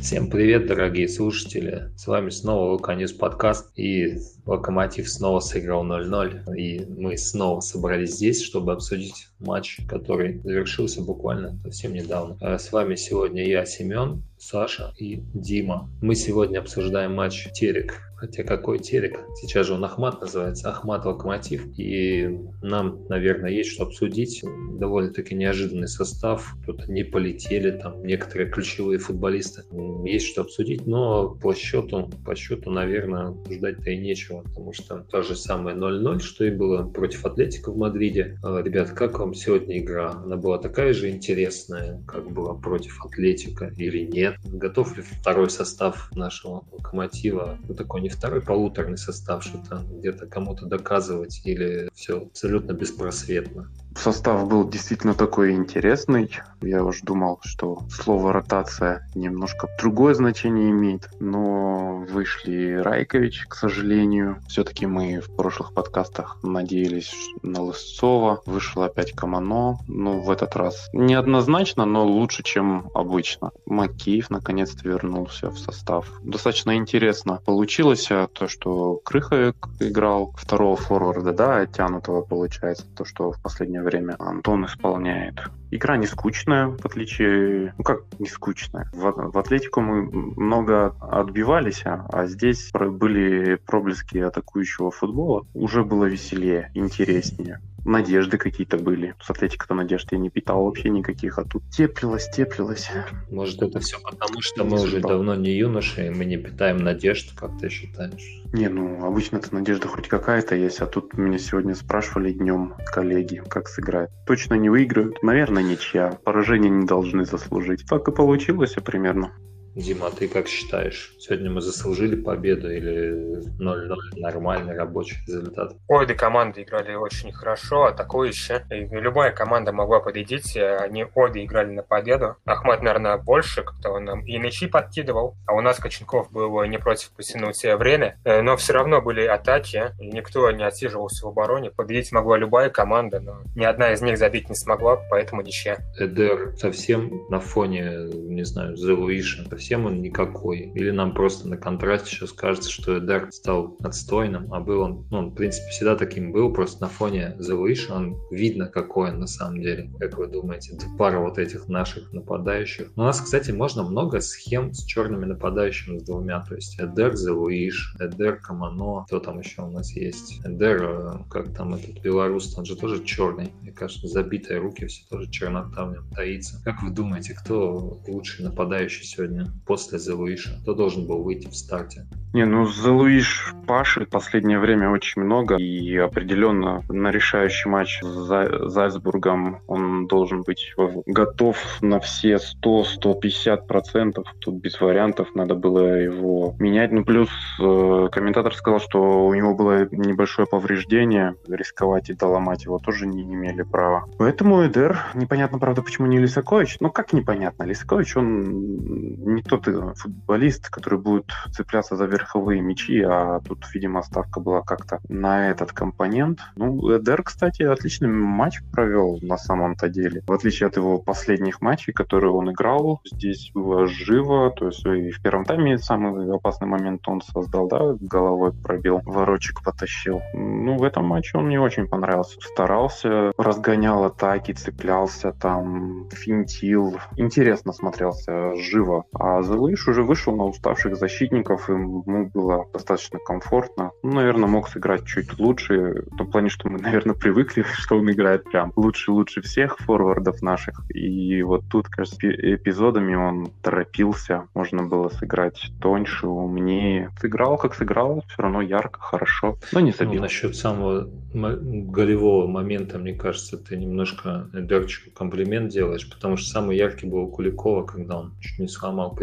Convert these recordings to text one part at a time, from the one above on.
Всем привет, дорогие слушатели. С вами снова Луканьюз подкаст и Локомотив снова сыграл 0-0. И мы снова собрались здесь, чтобы обсудить матч, который завершился буквально совсем недавно. А с вами сегодня я, Семен, Саша и Дима. Мы сегодня обсуждаем матч Терек Хотя какой телек? Сейчас же он Ахмат называется, Ахмат Локомотив. И нам, наверное, есть что обсудить. Довольно-таки неожиданный состав. Тут не полетели, там некоторые ключевые футболисты. Есть что обсудить, но по счету, по счету, наверное, ждать-то и нечего, потому что то же самое 0-0, что и было против Атлетика в Мадриде. А, ребят, как вам сегодня игра? Она была такая же интересная, как была против Атлетика или нет? Готов ли второй состав нашего Локомотива? Ну, такой не второй полуторный состав, что-то где-то кому-то доказывать или все абсолютно беспросветно. Состав был действительно такой интересный. Я уж думал, что слово ротация немножко другое значение имеет, но вышли Райкович, к сожалению. Все-таки мы в прошлых подкастах надеялись на Лысцова. Вышел опять Камано. Ну, в этот раз неоднозначно, но лучше, чем обычно. Макеев наконец-то вернулся в состав. Достаточно интересно получилось а то, что Крыховик играл второго форварда, да, оттянутого получается, то, что в последнее время Антон исполняет. Игра не скучная, в отличие... Ну как не скучная? В, в Атлетику мы много отбивались, а, а здесь были проблески атакующего футбола. Уже было веселее, интереснее надежды какие-то были. С Атлетика-то надежд я не питал вообще никаких, а тут теплилось, теплилось. Может, это все потому, что мы уже давно не юноши, и мы не питаем надежд, как ты считаешь? Не, ну, обычно-то надежда хоть какая-то есть, а тут меня сегодня спрашивали днем коллеги, как сыграть. Точно не выиграют? Наверное, ничья. Поражение не должны заслужить. Так и получилось примерно. Дима, ты как считаешь? Сегодня мы заслужили победу или 0-0 нормальный рабочий результат? Обе команды играли очень хорошо, атакующе. И любая команда могла победить. Они обе играли на победу. Ахмат, наверное, больше, как-то он нам и мячи подкидывал. А у нас Коченков был не против потянуть время. Э, но все равно были атаки, и никто не отсиживался в обороне. Победить могла любая команда, но ни одна из них забить не смогла, поэтому ничья. Эдер совсем на фоне, не знаю, The совсем он никакой. Или нам просто на контрасте сейчас кажется, что Эдер стал отстойным, а был он, ну, он, в принципе, всегда таким был, просто на фоне Wish он видно, какой он на самом деле. Как вы думаете, пара вот этих наших нападающих. У нас, кстати, можно много схем с черными нападающими с двумя, то есть Эдер Wish, Эдер Камано, кто там еще у нас есть? Эдер, э, как там этот белорус, он же тоже черный, мне кажется, забитые руки, все тоже чернота в нем таится. Как вы думаете, кто лучший нападающий сегодня? После The Luisha? Кто должен был выйти в старте? Не, ну The Luish Паши в последнее время очень много, и определенно на решающий матч с Зальцбургом он должен быть готов на все 100-150 процентов. Тут без вариантов надо было его менять. Ну, плюс э, комментатор сказал, что у него было небольшое повреждение, рисковать и доломать его тоже не имели права. Поэтому Эдер, непонятно, правда, почему не Лисакович. Ну, как непонятно, Лисакович, он не тот э, футболист, который будет цепляться за верховые мячи, а тут, видимо, ставка была как-то на этот компонент. Ну, Эдер, кстати, отличный матч провел на самом-то деле. В отличие от его последних матчей, которые он играл, здесь было живо, то есть и в первом тайме самый опасный момент он создал, да, головой пробил, ворочек потащил. Ну, в этом матче он мне очень понравился. Старался, разгонял атаки, цеплялся там, финтил. Интересно смотрелся, живо. А Зелыш уже вышел на уставших защитников, ему было достаточно комфортно. Ну, наверное, мог сыграть чуть лучше, в том плане, что мы, наверное, привыкли, что он играет прям лучше-лучше всех форвардов наших. И вот тут, кажется, эпизодами он торопился, можно было сыграть тоньше, умнее. Сыграл, как сыграл, все равно ярко, хорошо, но не забил. Ну, насчет самого голевого момента, мне кажется, ты немножко Дерчику комплимент делаешь, потому что самый яркий был у Куликова, когда он чуть не сломал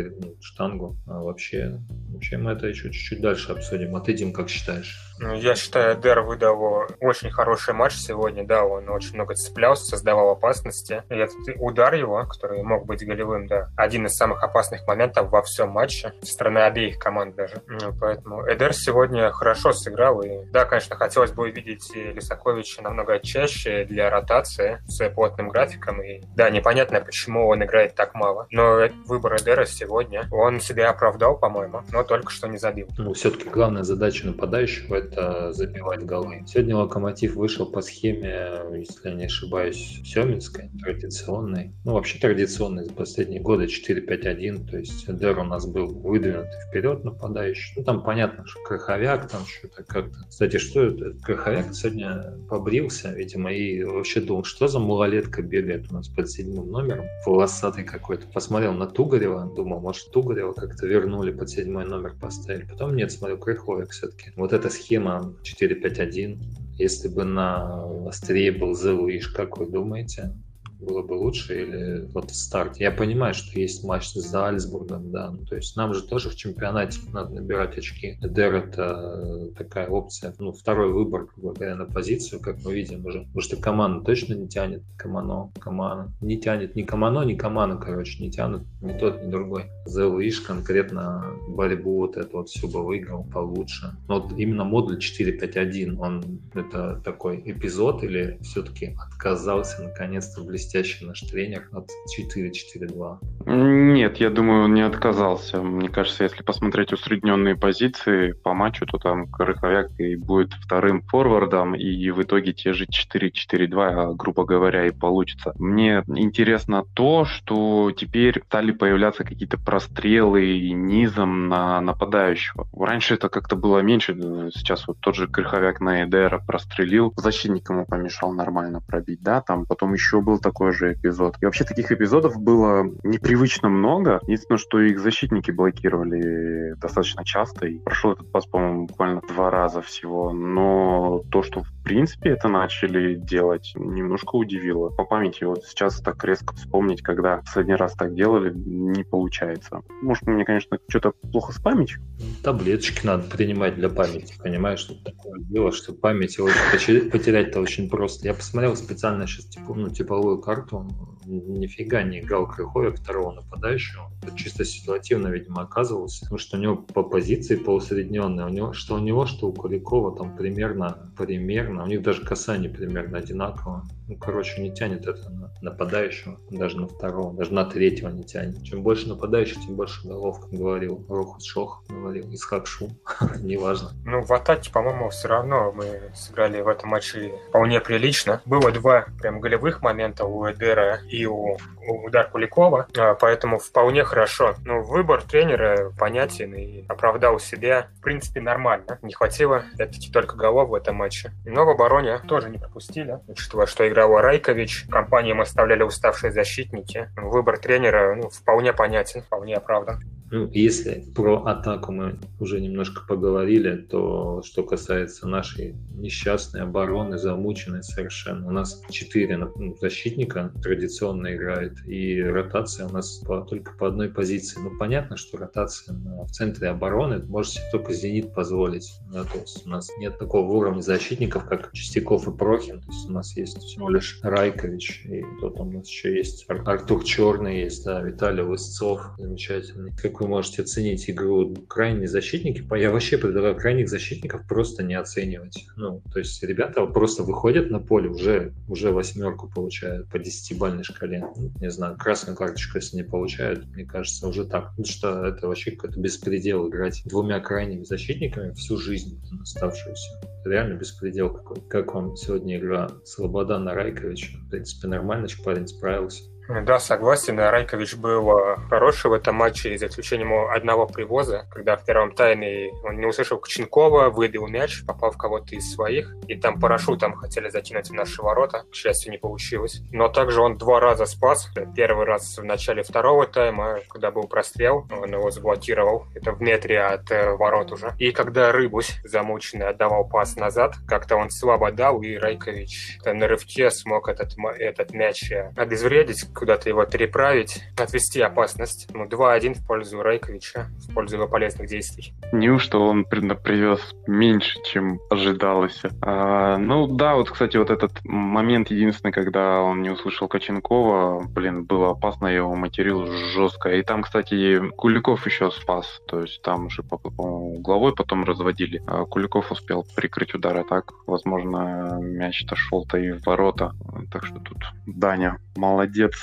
штангу. А вообще, вообще мы это еще чуть-чуть дальше обсудим. А ты, Дим, как считаешь? Ну, я считаю, Дер выдал очень хороший матч сегодня, да, он очень много цеплялся, создавал опасности. И этот удар его, который мог быть голевым, да, один из самых опасных моментов во всем матче, со стороны обеих команд даже. Ну, поэтому Эдер сегодня хорошо сыграл. И да, конечно, хотелось бы увидеть Лисаковича намного чаще для ротации с плотным графиком. И да, непонятно, почему он играет так мало. Но выбор Эдера сегодня, он себя оправдал, по-моему, но только что не забил. Ну, все-таки главная задача нападающего — это забивать голы. Сегодня Локомотив вышел по схеме, если я не ошибаюсь, Семинской, традиционной. Ну, вообще традиционной за последние годы 4-5-1. То есть Эдер у нас был выдвинут вперед нападающий. Ну, там понятно, что Краховяк там что-то как-то. Кстати, что это? Краховяк сегодня побрился, видимо, и вообще думал, что за малолетка бегает у нас под седьмым номером, волосатый какой-то. Посмотрел на Тугарева, думал, может, Тугарева как-то вернули под седьмой номер поставили. Потом нет, смотрю, Краховик все-таки. Вот эта схема 4-5-1, если бы на острие был Зелуиш, как вы думаете? Было бы лучше или вот в старте. Я понимаю, что есть матч с Зальцбургом, да, ну, то есть нам же тоже в чемпионате надо набирать очки. Эдер это такая опция, ну, второй выбор, говоря, на позицию, как мы видим уже, потому что команда точно не тянет Камано, Камана, не тянет ни Камано, ни Камана, короче, не тянут ни тот, ни другой. Wish конкретно борьбу вот эту вот все бы выиграл получше. Но вот именно модуль 4.5.1, он это такой эпизод или все-таки отказался наконец-то блестеть блестящий наш тренер от 4-4-2. Нет, я думаю, он не отказался. Мне кажется, если посмотреть усредненные позиции по матчу, то там Крыховяк и будет вторым форвардом, и в итоге те же 4-4-2, а, грубо говоря, и получится. Мне интересно то, что теперь стали появляться какие-то прострелы низом на нападающего. Раньше это как-то было меньше, сейчас вот тот же Крыховяк на Эдера прострелил, защитник ему помешал нормально пробить, да, там потом еще был такой такой эпизод. И вообще таких эпизодов было непривычно много. Единственное, что их защитники блокировали достаточно часто. И прошел этот пас, по-моему, буквально два раза всего. Но то, что в принципе это начали делать, немножко удивило. По памяти вот сейчас так резко вспомнить, когда в последний раз так делали, не получается. Может, мне, конечно, что-то плохо с памятью? Таблеточки надо принимать для памяти, понимаешь, что такое дело, что память потерять-то очень просто. Я посмотрел специально сейчас типа, ну, типовую карту, нифига не играл Крыховик второго нападающего. Это чисто ситуативно, видимо, оказывалось, потому что у него по позиции поусредненная, у него, что у него, что у Куликова там примерно, примерно, у них даже касание примерно одинаково. Ну, короче, не тянет это на нападающего, даже на второго, даже на третьего не тянет. Чем больше нападающих, тем больше голов, как говорил Рохус Шох, говорил, из Хакшу, неважно. Ну, в атаке, по-моему, все равно мы сыграли в этом матче вполне прилично. Было два прям голевых момента у Эдера и у, у Удар Куликова, а, поэтому вполне хорошо. Ну, выбор тренера понятен и оправдал себя, в принципе, нормально. Не хватило, опять-таки, только голов в этом матче. Но в обороне тоже не пропустили, учитывая, что играл Райкович, компаниям оставляли уставшие защитники. Выбор тренера ну, вполне понятен, вполне оправдан. Ну, если про атаку мы уже немножко поговорили, то что касается нашей несчастной обороны, замученной совершенно, у нас четыре ну, защитника традиционно играет, и ротация у нас по, только по одной позиции. Ну, понятно, что ротация в центре обороны может себе только «Зенит» позволить. Да, то есть у нас нет такого уровня защитников, как Чистяков и Прохин. То есть у нас есть всего лишь Райкович, и кто там у нас еще есть? Артур Черный есть, да, Виталий Лысцов, замечательный. Как вы можете оценить игру крайних защитники. Я вообще предлагаю крайних защитников просто не оценивать. Ну, то есть ребята просто выходят на поле, уже, уже восьмерку получают по десятибальной шкале. Ну, не знаю, красную карточку, если не получают, мне кажется, уже так. Потому что это вообще какой-то беспредел играть двумя крайними защитниками всю жизнь оставшуюся. Реально беспредел какой. Как вам сегодня игра Слободана Райковича? В принципе, нормально, парень справился. Да, согласен. Райкович был э, хороший в этом матче, за исключением одного привоза, когда в первом тайме он не услышал Коченкова, выбил мяч, попал в кого-то из своих, и там парашютом хотели закинуть в наши ворота. К счастью, не получилось. Но также он два раза спас. Первый раз в начале второго тайма, когда был прострел, он его заблокировал. Это в метре от э, ворот уже. И когда Рыбусь, замученный, отдавал пас назад, как-то он слабо дал, и Райкович на рывке смог этот, этот мяч э, обезвредить куда-то его переправить, отвести опасность. Ну, 2-1 в пользу Рейковича, в пользу его полезных действий. Неужто он привез меньше, чем ожидалось? А, ну да, вот, кстати, вот этот момент единственный, когда он не услышал Коченкова, блин, было опасно, я его материл жестко. И там, кстати, Куликов еще спас, то есть там уже, по-моему, угловой потом разводили. А Куликов успел прикрыть удар, а так, возможно, мяч-то шел-то и в ворота. Так что тут Даня молодец.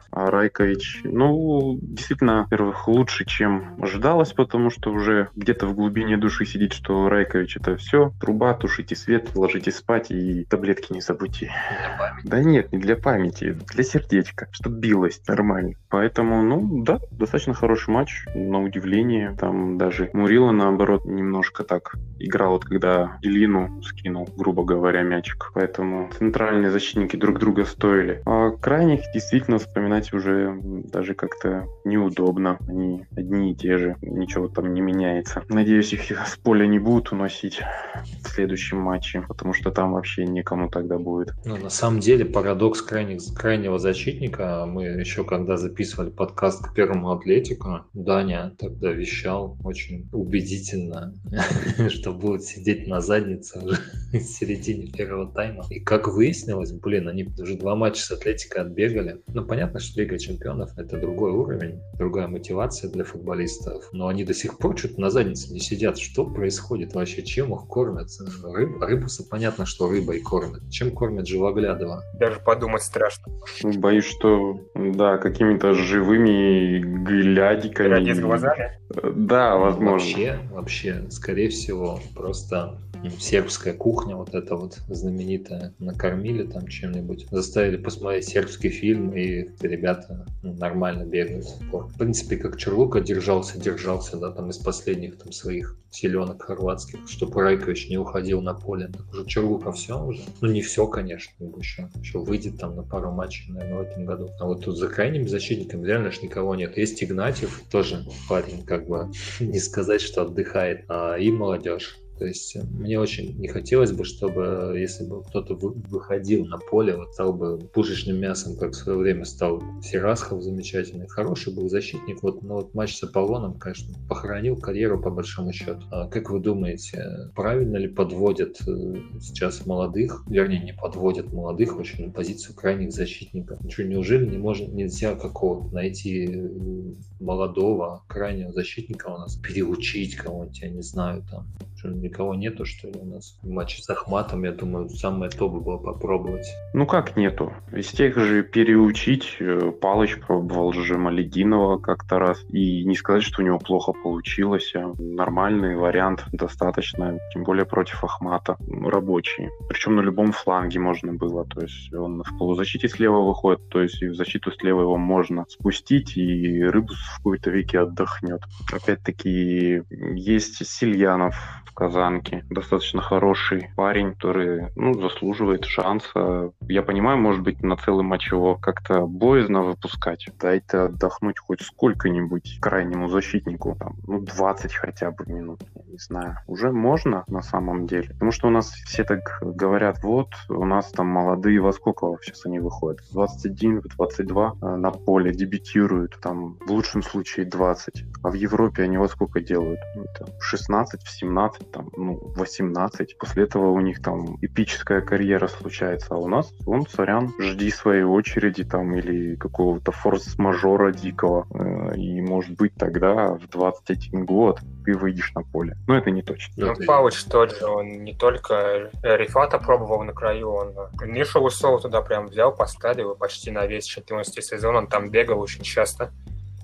Райкович, ну, действительно, во-первых, лучше, чем ожидалось, потому что уже где-то в глубине души сидит, что Райкович это все, труба, тушите свет, ложитесь спать и таблетки не забудьте. Да нет, не для памяти, для сердечка, чтобы билось нормально. Поэтому, ну, да, достаточно хороший матч, на удивление. Там даже Мурила, наоборот, немножко так играл, вот когда Делину скинул, грубо говоря, мячик. Поэтому центральные защитники друг друга стоили. А крайних действительно вспоминать уже даже как-то неудобно. Они одни и те же, ничего там не меняется. Надеюсь, их с поля не будут уносить в следующем матче, потому что там вообще никому тогда будет. Ну, на самом деле, парадокс крайних, крайнего защитника, мы еще когда записывали подкаст к первому Атлетику, Даня тогда вещал очень убедительно, что будет сидеть на заднице в середине первого тайма. И как выяснилось, блин, они уже два матча с Атлетикой отбегали. Ну, понятно, что Лига Чемпионов — это другой уровень, другая мотивация для футболистов, но они до сих пор что-то на заднице не сидят. Что происходит вообще? Чем их кормят? Рыб, рыбуса понятно, что рыбой кормят. Чем кормят живоглядого? Даже подумать страшно. Боюсь, что, да, какими-то живыми глядиками. Гляди с глазами? Да, возможно. Вообще, вообще, скорее всего, просто сербская кухня вот эта вот знаменитая, накормили там чем-нибудь, заставили посмотреть сербский фильм, и ребята ну, нормально бегают. В принципе, как Черлука держался, держался, да, там из последних там своих селенок хорватских, чтобы Райкович не уходил на поле. Так уже Черлука все уже. Ну, не все, конечно, еще, еще выйдет там на пару матчей, наверное, в этом году. А вот тут за крайними защитниками реально ж никого нет. Есть Игнатьев, тоже парень, как бы не сказать, что отдыхает, а и молодежь. То есть э, мне очень не хотелось бы, чтобы если бы кто-то выходил на поле, вот стал бы пушечным мясом, как в свое время стал Сирасхов замечательный, хороший был защитник. Вот, но вот матч с Аполлоном, конечно, похоронил карьеру по большому счету. А как вы думаете, правильно ли подводят э, сейчас молодых, вернее, не подводят молодых очень на позицию крайних защитников? Что, неужели не может, нельзя какого-то найти э, молодого крайнего защитника у нас, переучить кого-нибудь, я не знаю, там, что никого нету, что ли, у нас в матче с Ахматом, я думаю, самое то было попробовать. Ну как нету? Из тех же переучить, э, Палыч пробовал же Малединова как-то раз, и не сказать, что у него плохо получилось, а нормальный вариант достаточно, тем более против Ахмата, рабочий. Причем на любом фланге можно было, то есть он в полузащите слева выходит, то есть и в защиту слева его можно спустить, и рыбу в какой-то веке отдохнет. Опять-таки есть Сильянов, в Казанке. Достаточно хороший парень, который ну, заслуживает шанса. Я понимаю, может быть, на целый матч его как-то боязно выпускать. Дайте отдохнуть хоть сколько-нибудь крайнему защитнику. Там, ну, 20 хотя бы минут, я не знаю. Уже можно на самом деле. Потому что у нас все так говорят, вот, у нас там молодые, во сколько сейчас они выходят? В 21, в 22 э, на поле дебютируют. Там в лучшем случае 20. А в Европе они во сколько делают? Ну, в 16, в 17 там, ну, 18. После этого у них там эпическая карьера случается. А у нас, он, сорян, жди своей очереди там или какого-то форс-мажора дикого. Э, и, может быть, тогда в 21 год ты выйдешь на поле. Но это не точно. Ну, Павыч тот же, он не только Рифата пробовал на краю, он Мишу Лысова туда прям взял, поставил почти на весь чемпионский сезон, он там бегал очень часто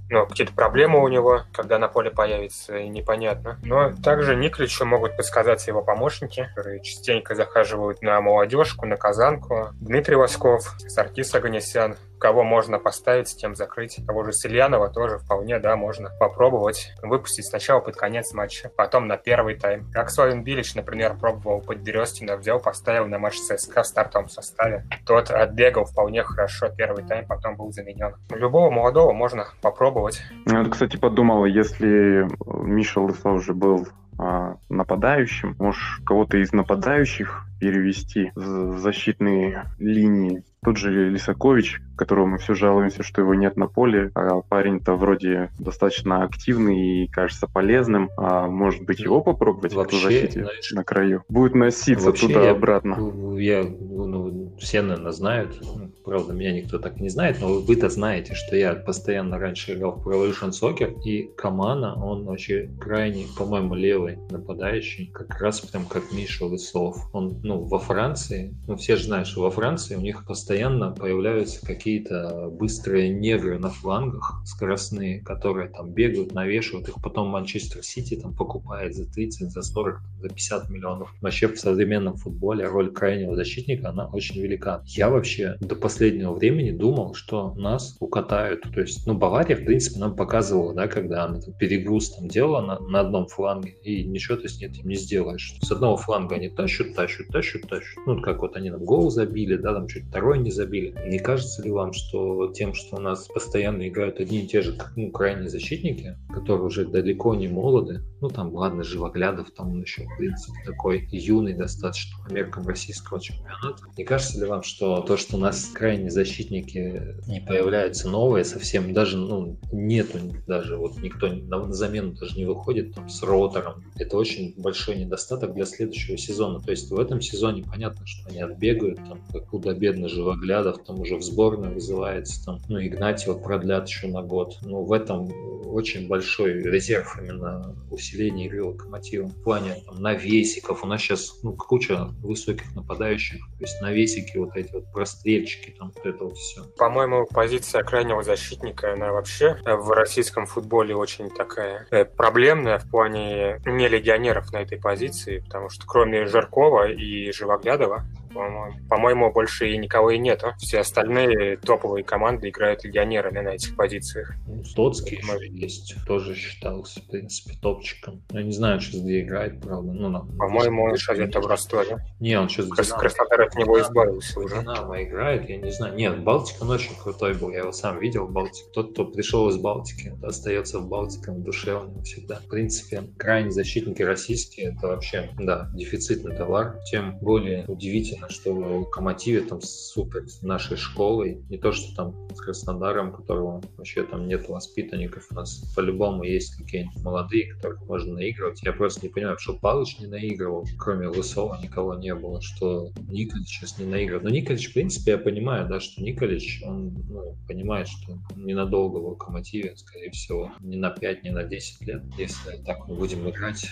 ну, какие-то проблемы у него, когда на поле появится, и непонятно. Но также Никличу могут подсказать его помощники, которые частенько захаживают на молодежку, на казанку. Дмитрий Восков, Саркис Аганесян, кого можно поставить, с тем закрыть. Того же Сильянова тоже вполне, да, можно попробовать выпустить сначала под конец матча, потом на первый тайм. Как Славин Билич, например, пробовал под Дерестина, взял, поставил на матч ЦСКА в стартовом составе. Тот отбегал вполне хорошо первый тайм, потом был заменен. Любого молодого можно попробовать. Я вот, кстати, подумал, если Миша Лысов уже был а, нападающим. Может, кого-то из нападающих перевести защитные линии тот же Лисакович, которого мы все жалуемся, что его нет на поле, а парень-то вроде достаточно активный и кажется полезным, а может быть его попробовать вообще, в защите знаешь, на краю? Будет носиться туда-обратно. Я, я, ну, все, наверное, знают, правда, меня никто так не знает, но вы-то знаете, что я постоянно раньше играл в Pro Evolution Soccer, и Камана, он вообще крайний, по-моему, левый нападающий, как раз прям как Миша Лысов. Он, ну, во Франции, ну, все же знают, что во Франции у них постоянно появляются какие-то быстрые негры на флангах, скоростные, которые там бегают, навешивают их, потом Манчестер Сити там покупает за 30, за 40, за 50 миллионов. Вообще в современном футболе роль крайнего защитника, она очень велика. Я вообще до последнего времени думал, что нас укатают. То есть, ну, Бавария, в принципе, нам показывала, да, когда она там, перегруз там делала на, на одном фланге, и ничего ты с этим не сделаешь. С одного фланга они тащут, тащут, тащут, тащут. Ну, как вот они нам гол забили, да, там чуть второй второй не забили. Не кажется ли вам, что тем, что у нас постоянно играют одни и те же ну, крайние защитники, которые уже далеко не молоды, ну там, ладно, Живоглядов, там он еще, в принципе, такой юный достаточно по меркам российского чемпионата. Не кажется ли вам, что то, что у нас крайние защитники не появляются новые, совсем даже, ну, нету даже, вот никто на замену даже не выходит там с ротором, это очень большой недостаток для следующего сезона. То есть в этом сезоне понятно, что они отбегают, там, как худо-бедно Живоглядов там уже в сборную вызывается, там, ну, Игнатьева продлят еще на год. Ну, в этом очень большой резерв именно усиления игры Локомотива. В плане там, навесиков. У нас сейчас ну, куча высоких нападающих. То есть навесики, вот эти вот прострельчики, там вот это вот все. По-моему, позиция крайнего защитника, она вообще в российском футболе очень такая э, проблемная в плане не легионеров на этой позиции, потому что кроме Жаркова и Живоглядова по-моему, больше и никого и нету. Все остальные топовые команды играют легионерами на этих позициях. Ну, Стоцкий еще есть. Тоже считался, в принципе, топчиком. Я не знаю, сейчас где играет, правда. Ну, на... По-моему, он сейчас где-то в Ростове. Не, он сейчас Крас- Краснодар от него избавился уже. Динамо играет, я не знаю. Нет, Балтик он очень крутой был. Я его сам видел в Балтике. Тот, кто пришел из Балтики, остается в Балтике, он душевный всегда. В принципе, крайние защитники российские, это вообще, да, дефицитный товар. Тем более удивительно, что в Локомотиве там супер с нашей школой, не то, что там с Краснодаром, которого вообще там нет воспитанников, у нас по-любому есть какие-нибудь молодые, которых можно наигрывать. Я просто не понимаю, что Палыч не наигрывал, кроме Лысова никого не было, что Николич сейчас не наигрывает. Но Николич, в принципе, я понимаю, да, что Николич, он ну, понимает, что ненадолго в Локомотиве, скорее всего, не на 5, не на 10 лет, если так мы будем играть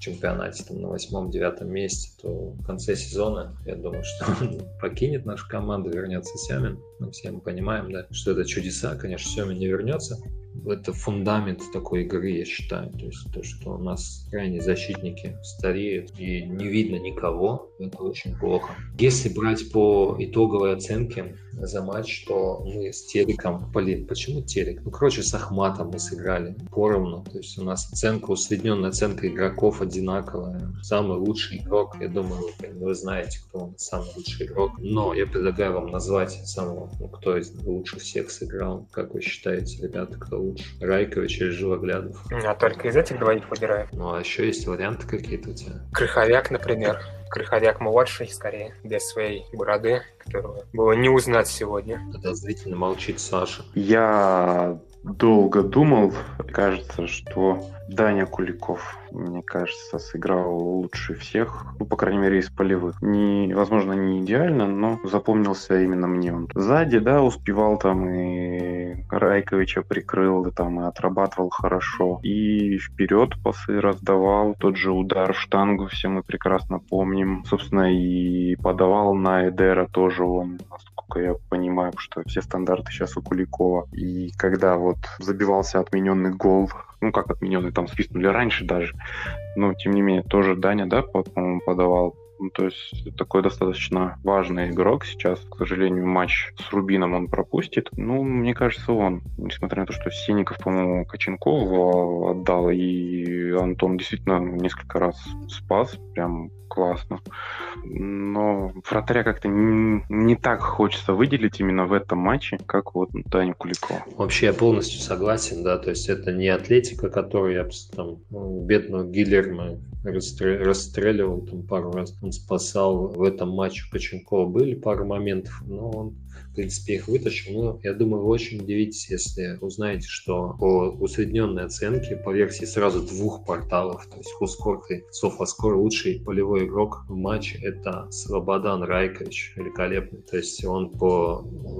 чемпионате там, на восьмом-девятом месте, то в конце сезона, я думаю, что он покинет нашу команду, вернется Семин. Ну, все мы понимаем, да, что это чудеса, конечно, Семин не вернется, это фундамент такой игры, я считаю. То есть то, что у нас крайние защитники стареют и не видно никого, это очень плохо. Если брать по итоговой оценке за матч, то мы с Териком, блин, почему Терик? Ну, короче, с Ахматом мы сыграли поровну. То есть у нас оценка, усредненная оценка игроков одинаковая. Самый лучший игрок, я думаю, вы, вы знаете, кто он самый лучший игрок. Но я предлагаю вам назвать самого, ну, кто из лучше всех сыграл. Как вы считаете, ребята, кто лучше? Райкович или Живоглядов? А только из этих двоих выбираю. Ну, а еще есть варианты какие-то у тебя? Крыховяк, например. Крыховяк младший, скорее, без своей бороды, которого было не узнать сегодня. Подозрительно молчит Саша. Я долго думал. Кажется, что Даня Куликов, мне кажется, сыграл лучше всех, ну, по крайней мере, из полевых. Не, возможно, не идеально, но запомнился именно мне он. Сзади, да, успевал там и Райковича прикрыл, да, там и отрабатывал хорошо. И вперед пасы раздавал, тот же удар в штангу, все мы прекрасно помним. Собственно, и подавал на Эдера тоже он, насколько я понимаю, что все стандарты сейчас у Куликова. И когда вот забивался отмененный гол ну как отмененный, там свистнули раньше даже, но тем не менее тоже Даня, да, по-моему, подавал. Ну, то есть такой достаточно важный игрок сейчас. К сожалению, матч с Рубином он пропустит. Ну, мне кажется, он. Несмотря на то, что Сиников, по-моему, Коченкову отдал, и Антон действительно несколько раз спас. Прям классно. Но вратаря как-то не, не так хочется выделить именно в этом матче, как вот Даню Куликова. Вообще я полностью согласен, да, то есть это не атлетика, которую я там ну, бедного Гиллерма расстреливал там пару раз. он спасал в этом матче Коченкова. Были пару моментов, но он в принципе, их вытащил. Но я думаю, вы очень удивитесь, если узнаете, что по усредненной оценке, по версии сразу двух порталов, то есть Хускорт и Софаскор, лучший полевой игрок в матче это Слободан Райкович, великолепный. То есть он по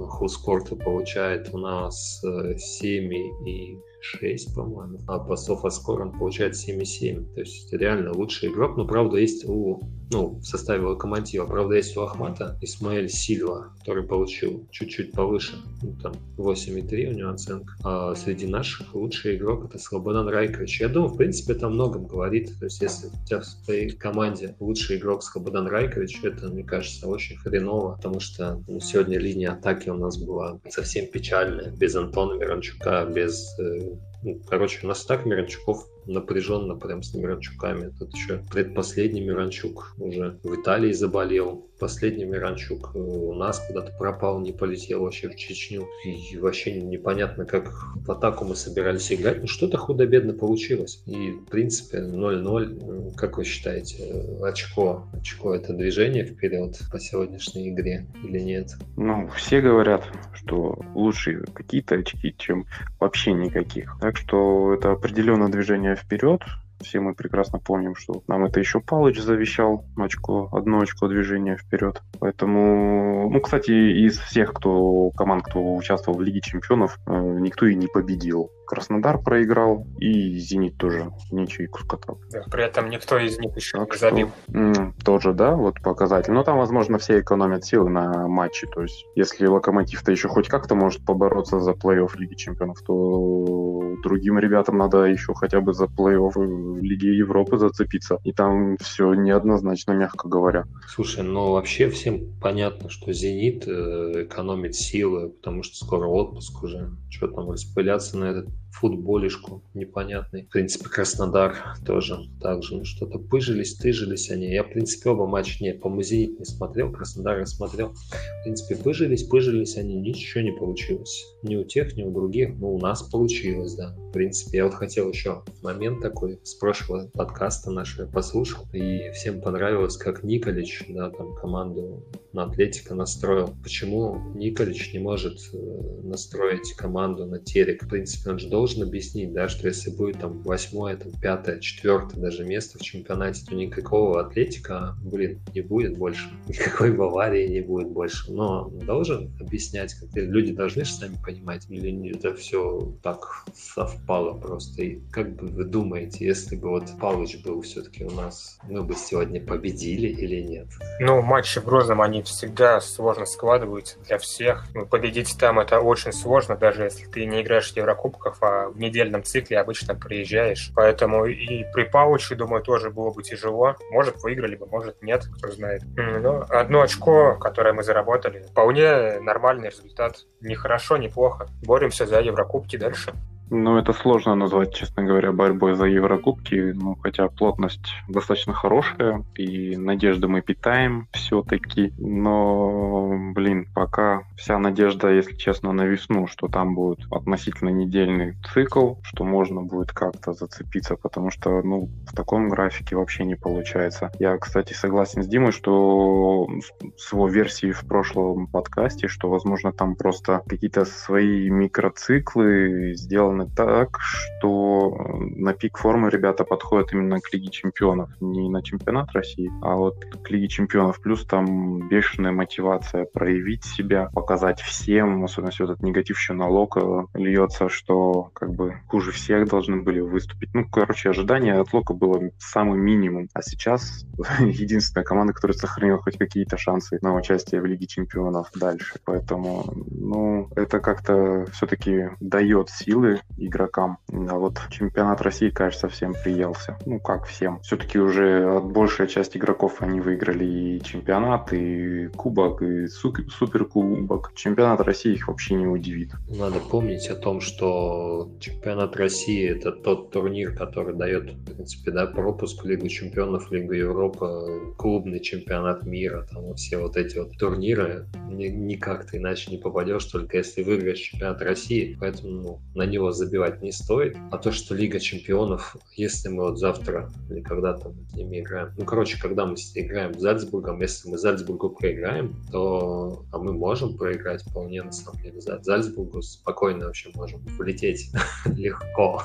Хускорту получает у нас 7 и 6, по-моему. А по софаскор он получает 7,7. То есть реально лучший игрок. Но правда есть у ну, в составе локомотива. Правда, есть у Ахмата Исмаэль Сильва, который получил чуть-чуть повыше, ну, там 8,3 у него оценка. А среди наших лучший игрок это Слободан Райкович. Я думаю, в принципе, это о многом говорит. То есть, если у тебя в твоей команде лучший игрок Слободан Райкович, это, мне кажется, очень хреново, потому что ну, сегодня линия атаки у нас была совсем печальная, без Антона Миранчука, без э, ну, короче, у нас так Миранчуков напряженно прям с Миранчуками. Тут еще предпоследний Миранчук уже в Италии заболел. Последний Миранчук э, у нас куда-то пропал, не полетел вообще в Чечню. И вообще непонятно, как в атаку мы собирались играть. Ну, что-то худо-бедно получилось. И, в принципе, 0-0, как вы считаете, очко? Очко — это движение вперед по сегодняшней игре или нет? Ну, все говорят, что лучше какие-то очки, чем вообще никаких. Так что это определенное движение вперед. Все мы прекрасно помним, что нам это еще Палыч завещал, очко, одно очко движения вперед. Поэтому, ну, кстати, из всех кто, команд, кто участвовал в Лиге Чемпионов, э, никто и не победил. Краснодар проиграл, и Зенит тоже ничейку скатал. Да, при этом никто из них еще так не забил. Что, тоже, да, вот показатель. Но там, возможно, все экономят силы на матче. То есть, если Локомотив-то еще хоть как-то может побороться за плей-офф Лиги Чемпионов, то другим ребятам надо еще хотя бы за плей-офф Лиги Европы зацепиться. И там все неоднозначно, мягко говоря. Слушай, ну вообще всем понятно, что Зенит э, экономит силы, потому что скоро отпуск уже. Что там распыляться на этот футболишку непонятный. В принципе, Краснодар тоже так же. Ну, что-то пыжились, тыжились они. Я, в принципе, оба матча не, по музею не смотрел, Краснодар я смотрел. В принципе, пыжились, пыжились они, ничего не получилось. Ни у тех, ни у других. Ну, у нас получилось, да. В принципе, я вот хотел еще момент такой с прошлого подкаста нашего послушал, и всем понравилось, как Николич, да, там команду на Атлетика настроил. Почему Николич не может э, настроить команду на Терек? В принципе, он же должен объяснить, да, что если будет там восьмое, там пятое, четвертое даже место в чемпионате, то никакого Атлетика, блин, не будет больше. Никакой Баварии не будет больше. Но должен объяснять, как люди должны же сами понимать, или это все так совпало просто. И как бы вы думаете, если бы вот Павлович был все-таки у нас, мы бы сегодня победили или нет? Ну, матчи в Грозном, они всегда сложно складываются для всех. Ну, победить там это очень сложно, даже если ты не играешь в Еврокубках, а в недельном цикле обычно приезжаешь. Поэтому и при Пауче, думаю, тоже было бы тяжело. Может, выиграли бы, может, нет, кто знает. Но одно очко, которое мы заработали, вполне нормальный результат. Не хорошо, не плохо. Боремся за Еврокубки дальше. Ну, это сложно назвать, честно говоря, борьбой за Еврокубки, ну, хотя плотность достаточно хорошая, и надежды мы питаем все-таки, но, блин, пока вся надежда, если честно, на весну, что там будет относительно недельный цикл, что можно будет как-то зацепиться, потому что, ну, в таком графике вообще не получается. Я, кстати, согласен с Димой, что с его версией в прошлом подкасте, что, возможно, там просто какие-то свои микроциклы сделаны сделаны так, что э, на пик формы ребята подходят именно к Лиге Чемпионов, не на чемпионат России, а вот к Лиге Чемпионов. Плюс там бешеная мотивация проявить себя, показать всем, особенно если этот негатив еще на Лока льется, что как бы хуже всех должны были выступить. Ну, короче, ожидания от Лока было самый минимум. А сейчас единственная команда, которая сохранила хоть какие-то шансы на участие в Лиге Чемпионов дальше. Поэтому, ну, это как-то все-таки дает силы игрокам. А вот чемпионат России, кажется, всем приелся. Ну, как всем. Все-таки уже большая часть игроков они выиграли и чемпионат, и кубок, и суперкубок. Чемпионат России их вообще не удивит. Надо помнить о том, что чемпионат России это тот турнир, который дает, в принципе, да, пропуск в Лигу чемпионов, Лигу Европы, клубный чемпионат мира, там все вот эти вот турниры. Никак ты иначе не попадешь, только если выиграешь чемпионат России. Поэтому ну, на него забивать не стоит. А то, что Лига Чемпионов, если мы вот завтра или когда-то мы с ними играем, ну, короче, когда мы играем с Зальцбургом, если мы Зальцбургу проиграем, то а мы можем проиграть вполне, на самом деле. Зальцбургу спокойно вообще можем влететь легко.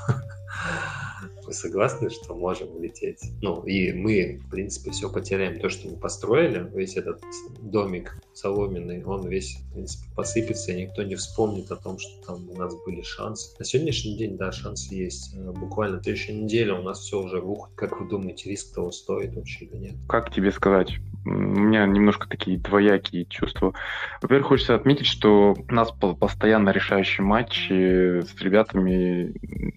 Вы согласны, что можем улететь? Ну, и мы, в принципе, все потеряем. То, что мы построили, весь этот домик соломенный, он весь, в принципе, посыпется, и никто не вспомнит о том, что там у нас были шансы. На сегодняшний день, да, шансы есть. Э, буквально следующая неделя у нас все уже рухнет. Как вы думаете, риск того стоит вообще или нет? Как тебе сказать? У меня немножко такие двоякие чувства. Во-первых, хочется отметить, что у нас постоянно решающий матч с ребятами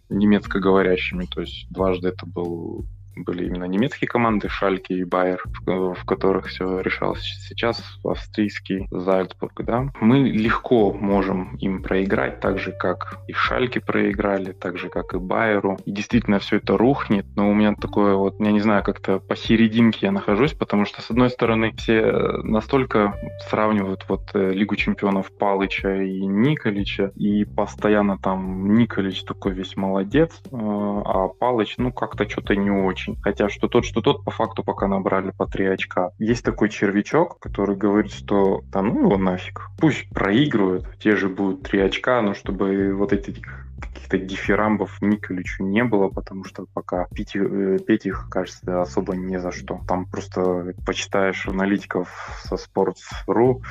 немецкоговорящими. То есть дважды это был были именно немецкие команды, Шальки и Байер, в, в которых все решалось. Сейчас австрийский Зальцбург, да. Мы легко можем им проиграть, так же, как и Шальки проиграли, так же, как и Байеру. И действительно все это рухнет, но у меня такое вот, я не знаю, как-то посерединке я нахожусь, потому что, с одной стороны, все настолько сравнивают вот э, Лигу чемпионов Палыча и Николича, и постоянно там Николич такой весь молодец, э, а Палыч, ну, как-то что-то не очень очень. Хотя что тот, что тот по факту пока набрали по 3 очка. Есть такой червячок, который говорит, что да ну его нафиг. Пусть проигрывают, те же будут 3 очка, но чтобы вот эти каких-то дифирамбов Николичу не было, потому что пока пить, э, петь их, кажется, особо не за что. Там просто почитаешь аналитиков со Sports.ru,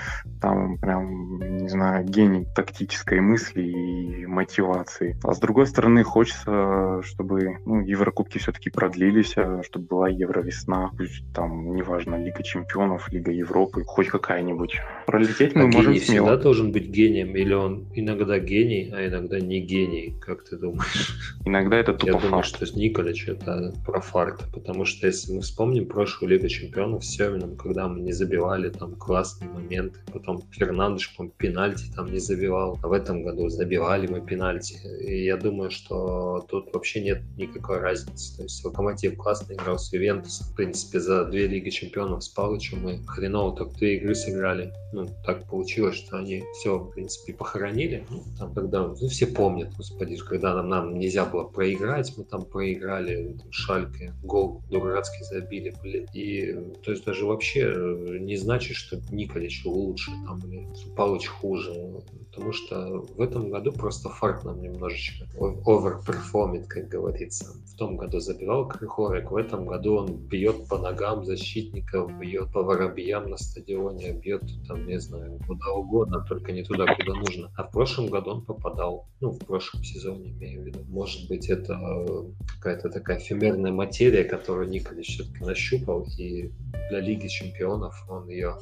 там прям, не знаю, гений тактической мысли и мотивации. А с другой стороны, хочется, чтобы ну, Еврокубки все-таки продлились, а чтобы была Евровесна, пусть там, неважно, Лига Чемпионов, Лига Европы, хоть какая-нибудь. Пролететь мы а можем гений смело. всегда должен быть гением, или он иногда гений, а иногда не гений? Мнений, как ты думаешь? Иногда это тупо Я думаю, что с Николич это про факт, потому что если мы вспомним прошлую Лигу Чемпионов с Семеном, когда мы не забивали там классные моменты, потом Фернандеш, по пенальти там не забивал, а в этом году забивали мы пенальти. И я думаю, что тут вообще нет никакой разницы. То есть Локомотив классно играл с Ювентусом. В принципе, за две Лиги Чемпионов с Палычем мы хреново только две игры сыграли. Ну, так получилось, что они все, в принципе, похоронили. Ну, там, когда, ну, все помнят, господи, когда нам, нам нельзя было проиграть, мы там проиграли там, Шальке, гол дурацкий забили, блин. И то есть даже вообще э, не значит, что Николич лучше там или Палыч хуже потому что в этом году просто фарт нам немножечко оверперформит, как говорится. В том году забивал Крыховяк, в этом году он бьет по ногам защитников, бьет по воробьям на стадионе, бьет там, не знаю, куда угодно, только не туда, куда нужно. А в прошлом году он попадал, ну, в прошлом сезоне, имею в виду. Может быть, это какая-то такая эфемерная материя, которую Николич все-таки нащупал, и для Лиги Чемпионов он ее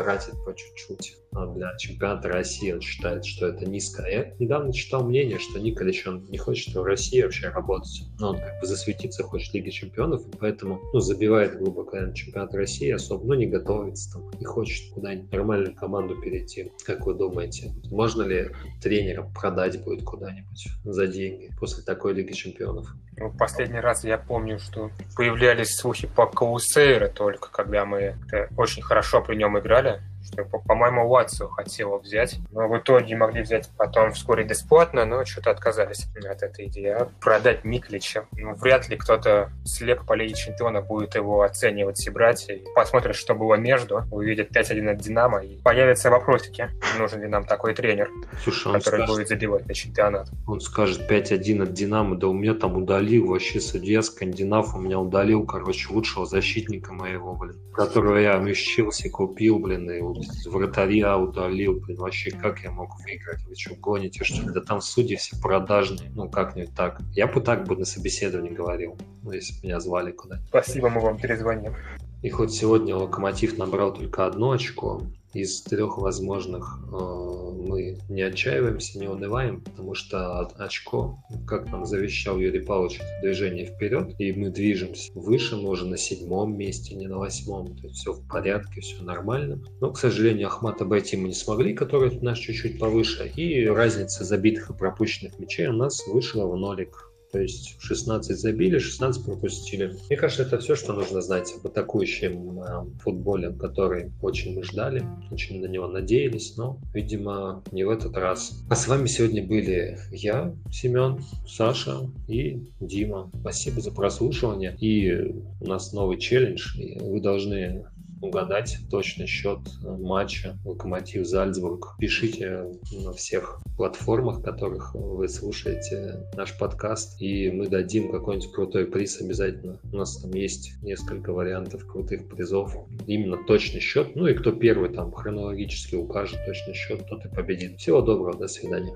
тратит по чуть-чуть. А для чемпионата России он считает, что это низко. Я недавно читал мнение, что Николич, он не хочет в России вообще работать. Но он как бы засветиться хочет в Лиге Чемпионов, и поэтому ну, забивает, говоря, на чемпионат России особо, ну, не готовится там, не хочет куда-нибудь нормальную команду перейти. Как вы думаете, можно ли тренера продать будет куда-нибудь за деньги после такой Лиги Чемпионов? Ну, последний раз я помню, что появлялись слухи по Каусейре только, когда мы очень хорошо при нем играли что, по-моему, Лацио хотела взять, но в итоге могли взять потом вскоре бесплатно, но что-то отказались от этой идеи. А продать Миклича, ну, вряд ли кто-то слеп по Лиге Чемпиона будет его оценивать и брать, и посмотрит, что было между, увидит 5-1 от Динамо, и появятся вопросики, нужен ли нам такой тренер, Слушай, который скажет, будет забивать на чемпионат. Он скажет 5-1 от Динамо, да у меня там удалил вообще судья Скандинав, у меня удалил, короче, лучшего защитника моего, блин, которого я Челси купил, блин, и вратаря удалил, блин, вообще как я мог выиграть? Вы что, гоните, что ли? Да там судьи все продажные, ну как-нибудь так. Я бы так бы на собеседовании говорил, ну если бы меня звали куда-нибудь. Спасибо, мы вам перезвоним. И хоть сегодня Локомотив набрал только одно очко, из трех возможных э, мы не отчаиваемся, не унываем, потому что очко, как нам завещал Юрий Павлович, это движение вперед, и мы движемся выше, мы уже на седьмом месте, не на восьмом, то есть все в порядке, все нормально. Но, к сожалению, Ахмат обойти мы не смогли, который у нас чуть-чуть повыше, и разница забитых и пропущенных мячей у нас вышла в нолик То есть 16 забили, 16 пропустили. Мне кажется, это все, что нужно знать об атакующем э, футболе, который очень мы ждали, очень на него надеялись, но, видимо, не в этот раз. А с вами сегодня были я, Семен, Саша и Дима. Спасибо за прослушивание. И у нас новый челлендж. Вы должны угадать точный счет матча Локомотив Зальцбург. Пишите на всех платформах, которых вы слушаете наш подкаст, и мы дадим какой-нибудь крутой приз обязательно. У нас там есть несколько вариантов крутых призов. Именно точный счет. Ну и кто первый там хронологически укажет точный счет, тот и победит. Всего доброго, до свидания.